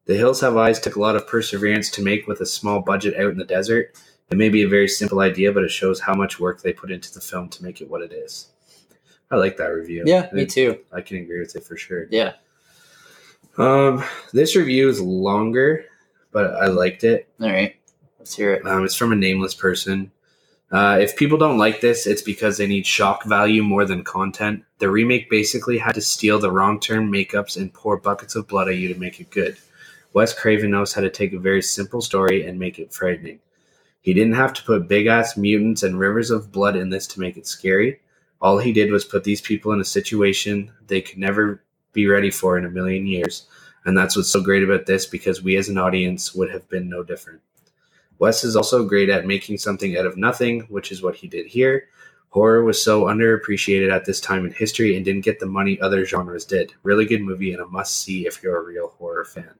The Hills Have Eyes took a lot of perseverance to make with a small budget out in the desert. It may be a very simple idea, but it shows how much work they put into the film to make it what it is. I like that review.
Yeah. Me too.
I can agree with it for sure.
Yeah.
Um, this review is longer, but I liked it.
All right. Let's hear it.
Um, it's from a nameless person. Uh, if people don't like this, it's because they need shock value more than content. The remake basically had to steal the wrong turn makeups and pour buckets of blood at you to make it good. Wes Craven knows how to take a very simple story and make it frightening. He didn't have to put big ass mutants and rivers of blood in this to make it scary. All he did was put these people in a situation they could never be ready for in a million years. And that's what's so great about this because we as an audience would have been no different. Wes is also great at making something out of nothing, which is what he did here. Horror was so underappreciated at this time in history and didn't get the money other genres did. Really good movie and a must see if you're a real horror fan.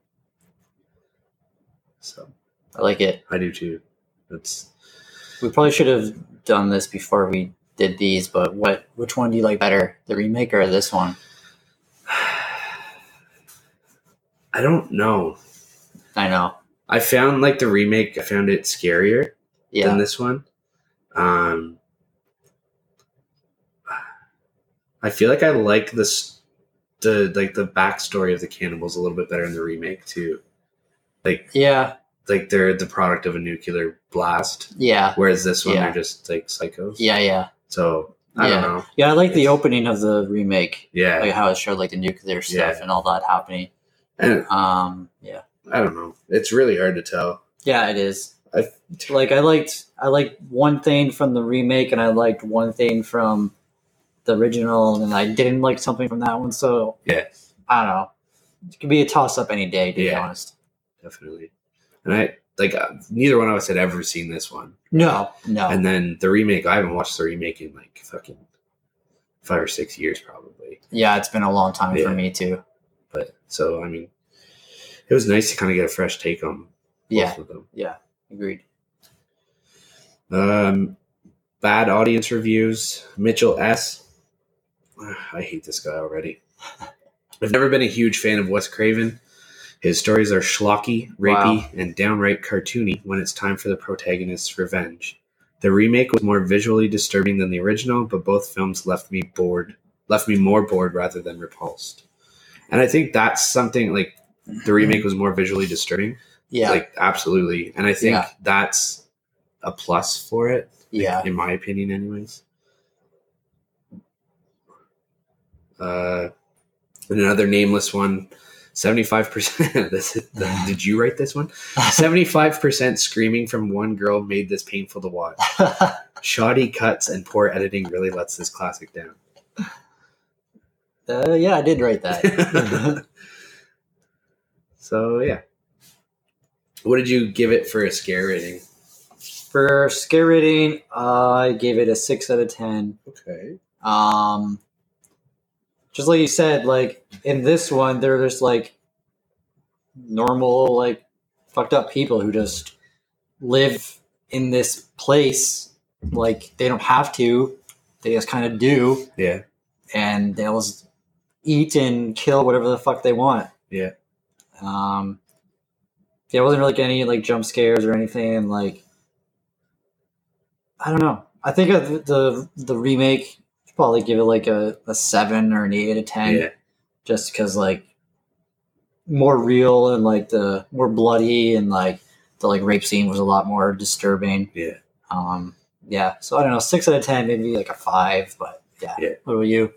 So
I like it.
I do too. That's
We probably should have done this before we did these, but what? Which one do you like better, the remake or this one?
I don't know.
I know.
I found like the remake. I found it scarier
Yeah.
than this one. Um, I feel like I like this, the like the backstory of the cannibals a little bit better in the remake too. Like
yeah.
like they're the product of a nuclear blast,
Yeah.
whereas this one
Yeah.
they're just like psychos.
Yeah. Yeah.
So I
Yeah.
don't know.
Yeah. I like the opening of the remake,
Yeah,
like how it showed like the nuclear stuff
Yeah.
and all that happening.
and
Um. Yeah.
I don't know. It's really hard to tell.
Yeah. It is.
I
Like I liked I liked one thing from the remake, and I liked one thing from the original, and I didn't like something from that one. So
Yeah.
I don't know. It could be a toss up any day, to be honest.
definitely, and I like uh, neither one of us had ever seen this one.
No. No.
And then the remake, I haven't watched the remake in like fucking five or six years probably.
yeah, it's been a long time
Yeah.
for me too.
But so I mean, it was nice to kind of get a fresh take on both
Yeah.
of them.
Yeah, agreed.
Um, bad audience reviews. Mitchell S. I hate this guy already. I've never been a huge fan of Wes Craven. His stories are schlocky, rapey,
Wow.
and downright cartoony when it's time for the protagonist's revenge. The remake was more visually disturbing than the original, but both films left me bored, left me more bored rather than repulsed. And I think that's something like the remake was more visually disturbing.
Yeah.
Like absolutely. And I think
Yeah.
that's a plus for it,
yeah.
in my opinion, anyways. Uh, and another nameless one, 75%. This, did you write this one? 75% screaming from one girl made this painful to watch. Shoddy cuts and poor editing really lets this classic down.
uh, yeah, I did write that.
So, yeah. What did you give it for a scare rating?
For scare rating, I gave it a six out of ten.
Okay.
Um, just like you said, like in this one, they're just like normal, like fucked up people who just live in this place. Like they don't have to, they just kind of do,
Yeah.
and they'll just eat and kill whatever the fuck they want.
Yeah.
Um, yeah, it wasn't really like any like jump scares or anything. Like, I don't know. I think of the the, remake probably give it like a, a seven or an eight out of ten,
Yeah.
just because like more real and like the more bloody and like the like rape scene was a lot more disturbing.
Yeah.
Um, yeah. So I don't know, six out of ten, maybe like a five, but yeah.
Yeah.
What about you?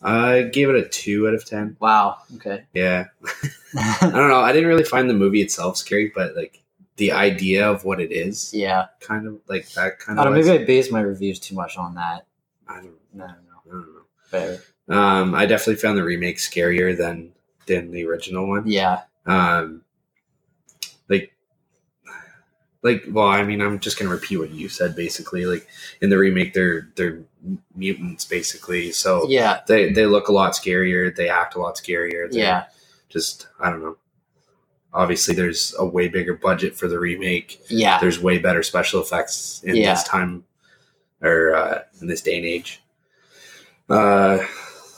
I gave it a 2 out of 10.
Wow. Okay.
Yeah. I don't know. I didn't really find the movie itself scary, but like the idea of what it is,
yeah.
kind of like that kind
I
of.
know, maybe I based my reviews too much on that.
I don't,
No, no,
I don't know.
Fair.
Um, I definitely found the remake scarier than than the original one.
Yeah.
Um, like, well, I mean, I'm just gonna repeat what you said. Basically, like in the remake, they're they're mutants, basically. So
Yeah.
they they look a lot scarier. They act a lot scarier. They're
Yeah.
Just I don't know. Obviously, there's a way bigger budget for the remake.
Yeah.
There's way better special effects in
Yeah.
this time or uh, in this day and age. Uh,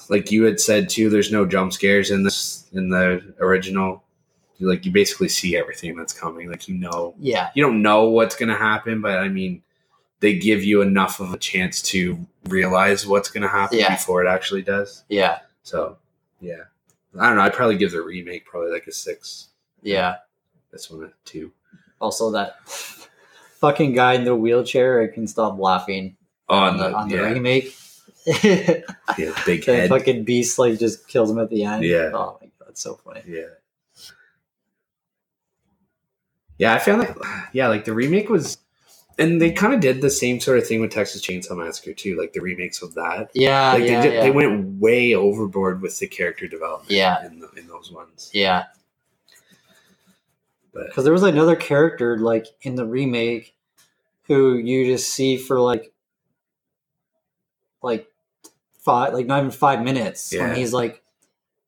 like you had said too, there's no jump scares in this in the original. Like you basically see everything that's coming. Like you know,
Yeah.
you don't know what's going to happen, but I mean, they give you enough of a chance to realize what's going to happen
Yeah.
before it actually does.
Yeah.
So, yeah, I don't know. I'd probably give the remake probably like a six.
Yeah.
This one a two.
Also, that fucking guy in the wheelchair, I can stop laughing on
and
the,
the,
on the
yeah,
remake.
yeah, big head.
fucking beast like just kills him at the end.
Yeah.
Oh my god, it's so funny.
Yeah. Yeah, I found that. Yeah, like the remake was, and they kind of did the same sort of thing with Texas Chainsaw Massacre too, like the remakes of that.
Yeah.
Like
yeah.
they, did,
yeah.
they went way overboard with the character development.
Yeah.
in, the, in those ones.
yeah. Because there was like, another character like in the remake who you just see for like like five like not even five minutes
Yeah.
when he's like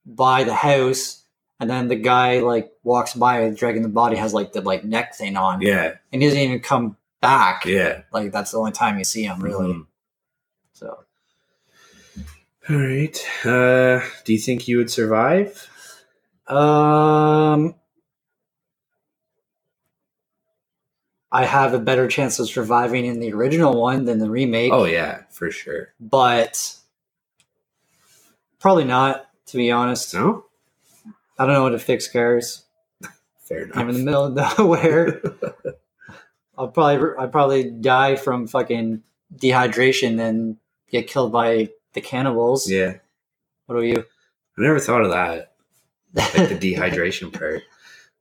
by the house and then the guy like walks by dragging the body has like the like neck thing on
yeah,
and he doesn't even come back
yeah,
like that's the only time you see him really
Mhm.
so
All right. Uh, do you think you would survive?
um I have a better chance of surviving in the original one than the remake.
Oh yeah, for sure.
but probably not to be honest
No,
i don't know how to fix cars
fair enough.
i'm in the middle of nowhere i'll probably i probably die from fucking dehydration and get killed by the cannibals
yeah,
what about you
I never thought of that. like the dehydration part.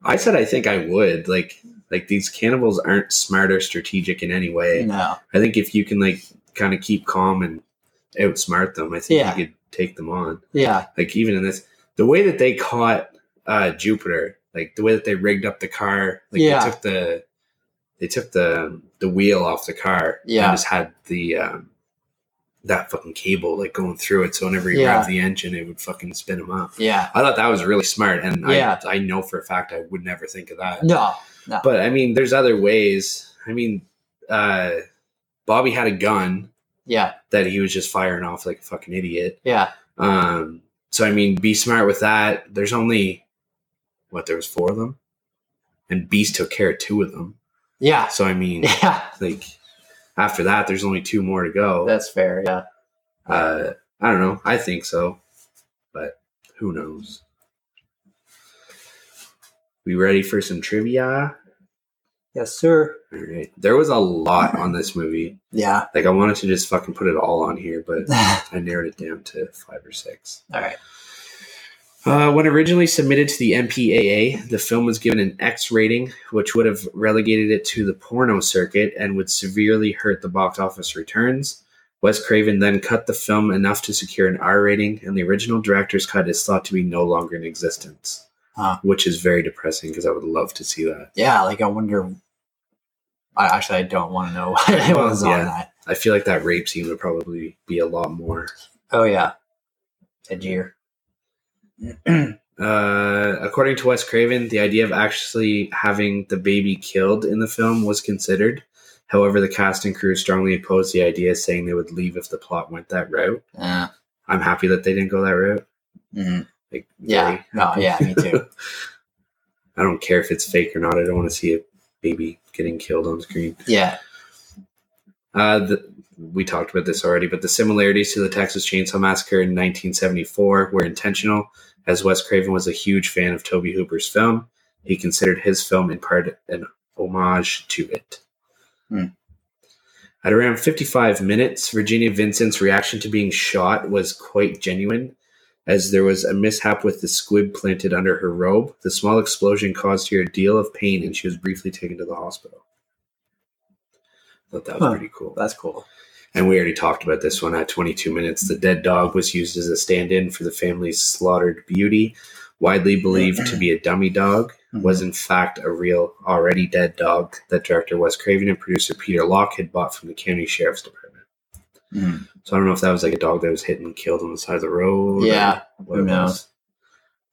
I said I think I would like like these cannibals aren't smart or strategic in any way.
no
I think if you can like kind of keep calm and outsmart them, I think
Yeah.
you could take them on.
yeah
Like even in this, the way that they caught uh, Jupiter, like the way that they rigged up the car, like
Yeah.
they took the they took the the wheel off the car,
Yeah.
and just had the um, that fucking cable like going through it. So whenever you
Yeah.
rev the engine, it would fucking spin them up.
yeah
I thought that was really smart, and
Yeah.
I, I know for a fact I would never think of that.
no
But I mean, there's other ways. I mean, uh, Bobby had a gun
yeah
that he was just firing off like a fucking idiot.
yeah
Um, so I mean, be smart with that. There's only what there was four of them, and Beast took care of two of them.
Yeah.
So I mean,
Yeah.
like after that, there's only two more to go.
That's fair. Yeah.
Uh, I don't know. I think so, but who knows? We ready for some trivia?
Yes, sir.
All right. There was a lot on this movie.
Yeah.
Like I wanted to just fucking put it all on here, but I narrowed it down to five or six.
right.
Uh, when originally submitted to the MPAA, the film was given an X rating, which would have relegated it to the porno circuit and would severely hurt the box office returns. Wes Craven then cut the film enough to secure an R rating, and the original director's cut is thought to be no longer in existence,
Huh.
which is very depressing because I would love to see that.
Yeah. Like I wonder. I actually I don't want to know what it was
Yeah.
on that.
I feel like that rape scene would probably be a lot more.
Oh yeah. Edgier.
Uh, according to Wes Craven, the idea of actually having the baby killed in the film was considered. However, the cast and crew strongly opposed the idea, saying they would leave if the plot went that route.
Yeah.
I'm happy that they didn't go that route.
Mhm.
Like,
Yeah.
very
No. Yeah. Me too.
I don't care if it's fake or not. I don't want to see a baby getting killed on screen.
Yeah.
Uh, the, we talked about this already, but the similarities to the Texas Chainsaw Massacre in 1974 were intentional. As Wes Craven was a huge fan of Tobe Hooper's film, he considered his film in part an homage to it.
Hmm.
At around 55 minutes, Virginia Vincent's reaction to being shot was quite genuine, as there was a mishap with the squib planted under her robe. The small explosion caused her a deal of pain, and she was briefly taken to the hospital. I thought that was
Huh.
pretty cool.
That's cool.
And we already talked about this one at 22 minutes. The dead dog was used as a stand in for the family's slaughtered beauty. Widely believed to be a dummy dog, was in fact a real, already dead dog that director Wes Craven and producer Peter Locke had bought from the county sheriff's department.
Mhm.
So I don't know if that was like a dog that was hit and killed on the side of the road.
Yeah. who knows?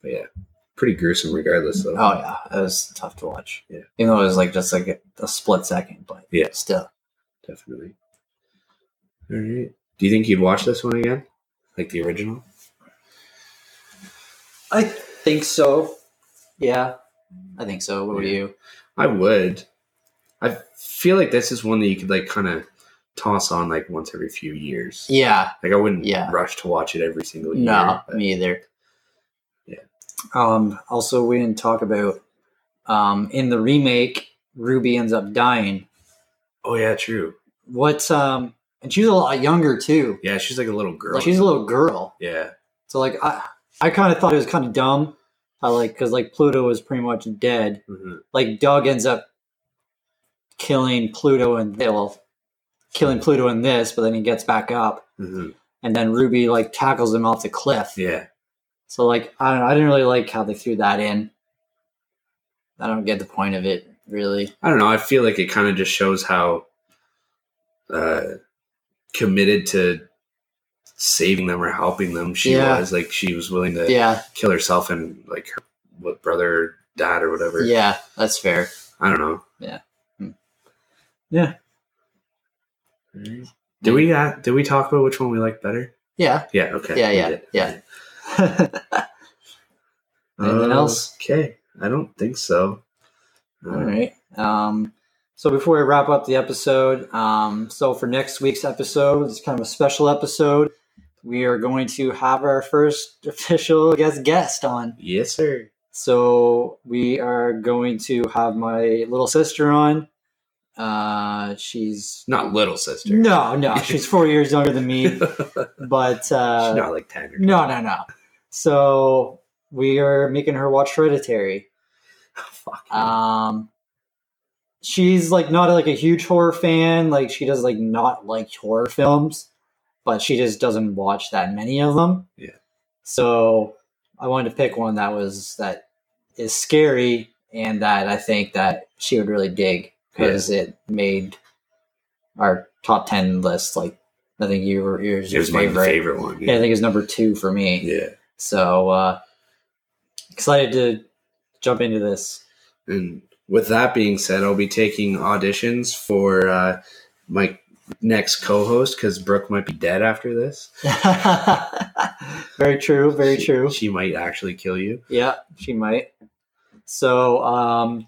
But yeah, pretty gruesome regardless, though.
Oh yeah, it was tough to watch.
Yeah.
Even though it was like just like a, a split second, but
Yeah.
still.
Definitely. All right. Do you think you'd watch this one again? Like the original?
I think so. Yeah, I think so. What about
Yeah.
you?
I would. I feel like this is one that you could like kind of toss on like once every few years.
Yeah,
Like I wouldn't
Yeah.
rush to watch it every single year.
no,
but-
me either.
Yeah.
Um. Also, we didn't talk about um in the remake, Ruby ends up dying.
Oh yeah, true.
What? Um, and she's a lot younger too.
Yeah, she's like a little girl.
Like she's a little girl.
yeah.
So like I, I kind of thought it was kind of dumb. I like because like Pluto was pretty much dead.
Mhm.
like Doug ends up killing Pluto and well, killing Pluto in this, but then he gets back up,
Mhm.
and then Ruby like tackles him off the cliff.
Yeah.
So like I don't know, I didn't really like how they threw that in. I don't get the point of it really.
I don't know. I feel like it kind of just shows how uh, committed to saving them or helping them she
Yeah.
was. Like she was willing to
Yeah,
kill herself and like her what brother, or dad, or whatever.
yeah, that's fair.
I don't know.
Yeah. Hmm. Yeah.
Did we uh, did we talk about which one we like better?
Yeah.
Yeah. Okay.
Yeah, yeah,
did.
yeah. Anything else?
Okay. I don't think so. Uh,
All right. Um, so before we wrap up the episode, um, so for next week's episode, it's kind of a special episode. We are going to have our first official guest guest on.
Yes, sir.
So we are going to have my little sister on. Uh, she's
Not little sister.
no, no, she's four years younger than me, but
She's
uh,
not like ten.
No, no, no. So we are making her watch Hereditary.
Fuck.
Um, she's like not like a huge horror fan. Like she does like not like horror films, but she just doesn't watch that many of them.
Yeah.
So I wanted to pick one that was that is scary and that I think that she would really dig because it made our top ten list. Like I think you were yours
it
your
was my
favorite.
favorite one.
Yeah, I think it's number two for me.
Yeah.
So uh, excited to jump into this.
And with that being said, I'll be taking auditions for uh, my next co-host because Brooke might be dead after this.
very true. Very
She-
true.
She might actually kill you.
Yeah, she might. So, um,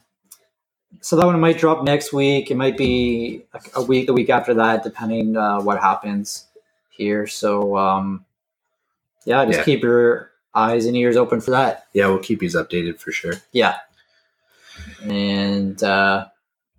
so that one might drop next week. It might be a, week, the week after that, depending uh, what happens here. So, um, yeah, just
Yeah.
keep your eyes and ears open for that.
Yeah, we'll keep you updated for sure.
Yeah, and uh,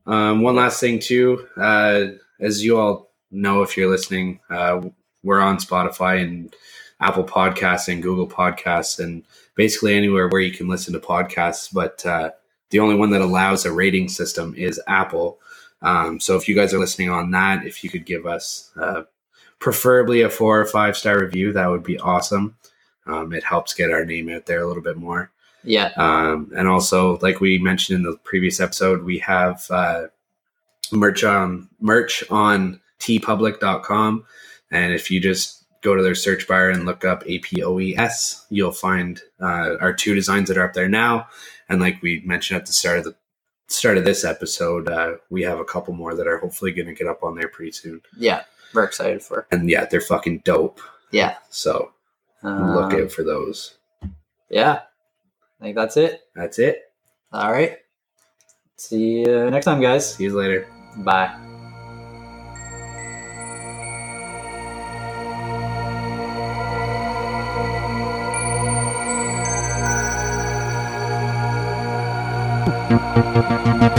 Um, one last thing too, uh, as you all know, if you're listening, uh, we're on Spotify and Apple Podcasts and Google Podcasts and basically anywhere where you can listen to podcasts. But uh, the only one that allows a rating system is Apple. Um, so if you guys are listening on that, if you could give us uh, preferably a four or five star review, that would be awesome. Um, it helps get our name out there a little bit more.
Yeah,
Um, and also, like we mentioned in the previous episode, we have uh, merch on merch on teepublic.com. And if you just go to their search bar and look up APOES, you'll find uh, our two designs that are up there now. And like we mentioned at the start of the start of this episode, uh, we have a couple more that are hopefully going to get up on there pretty soon.
yeah. We're excited for.
And yeah, they're fucking dope.
Yeah,
So
um,
look out for those.
Yeah, I think that's it.
That's it.
All right. See you next time, guys.
See you later.
Bye.
Thank